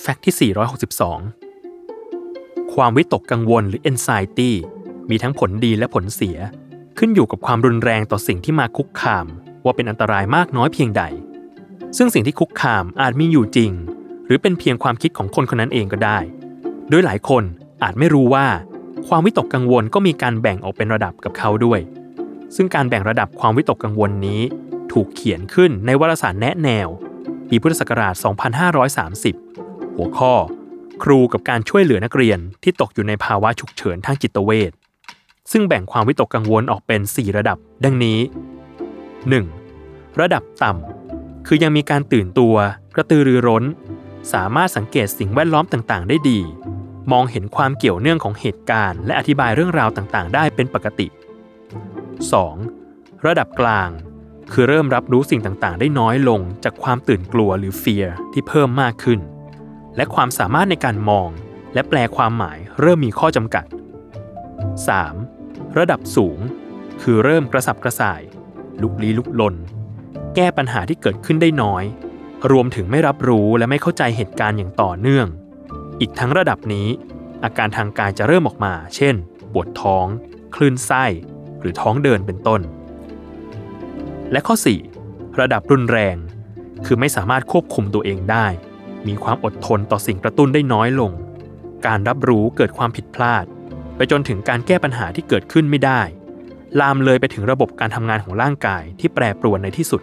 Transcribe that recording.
แฟกต์ที่ 462 ความวิตกกังวลหรือ anxiety มีทั้งผลดีและผลเสีย ขึ้นอยู่กับความรุนแรงต่อสิ่งที่มาคุกคาม ว่าเป็นอันตรายมากน้อยเพียงใด ซึ่งสิ่งที่คุกคามอาจมีอยู่จริง หรือเป็นเพียงความคิดของคนคนนั้นเองก็ได้ โดยหลายคนอาจไม่รู้ว่า ความวิตกกังวลก็มีการแบ่งออกเป็นระดับกับเขาด้วย ซึ่งการแบ่งระดับความวิตกกังวลนี้ ถูกเขียนขึ้นในวารสารแนะแนวปีพุทธศักราช 2530 หัวข้อ ครูกับการช่วยเหลือนักเรียนที่ตกอยู่ในภาวะฉุกเฉินทางจิตเวชซึ่งแบ่งความวิตกกังวลออกเป็น 4 ระดับ ดังนี้ 1. ระดับต่ำ คือยังมีการตื่นตัว กระตือรือร้น สามารถสังเกตสิ่งแวดล้อมต่างๆ ได้ดี มองเห็นความเกี่ยวเนื่องของเหตุการณ์ และอธิบายเรื่องราวต่างๆ ได้เป็นปกติ 2. ระดับกลาง คือเริ่มรับรู้สิ่งต่างๆ ได้น้อยลงจากความตื่นกลัวหรือ fear ที่เพิ่มมากขึ้น และความสามารถในการมอง และแปลความหมายเริ่มมีข้อจำกัด 3. ระดับสูง คือเริ่มกระสับกระส่าย ลุกลี้ลุกลน แก้ปัญหาที่เกิดขึ้นได้น้อย รวมถึงไม่รับรู้และไม่เข้าใจเหตุการณ์อย่างต่อเนื่อง อีกทั้งระดับนี้ อาการทางกายจะเริ่มออกมา เช่น ปวดท้อง คลื่นไส้ หรือท้องเดินเป็นต้น และข้อ 4 ระดับรุนแรง คือไม่สามารถควบคุมตัวเองได้ มีความอดทนต่อสิ่งกระตุ้นได้น้อยลง การรับรู้เกิดความผิดพลาด ไปจนถึงการแก้ปัญหาที่เกิดขึ้นไม่ได้ ลามเลยไปถึงระบบการทำงานของร่างกายที่แปรปรวนในที่สุด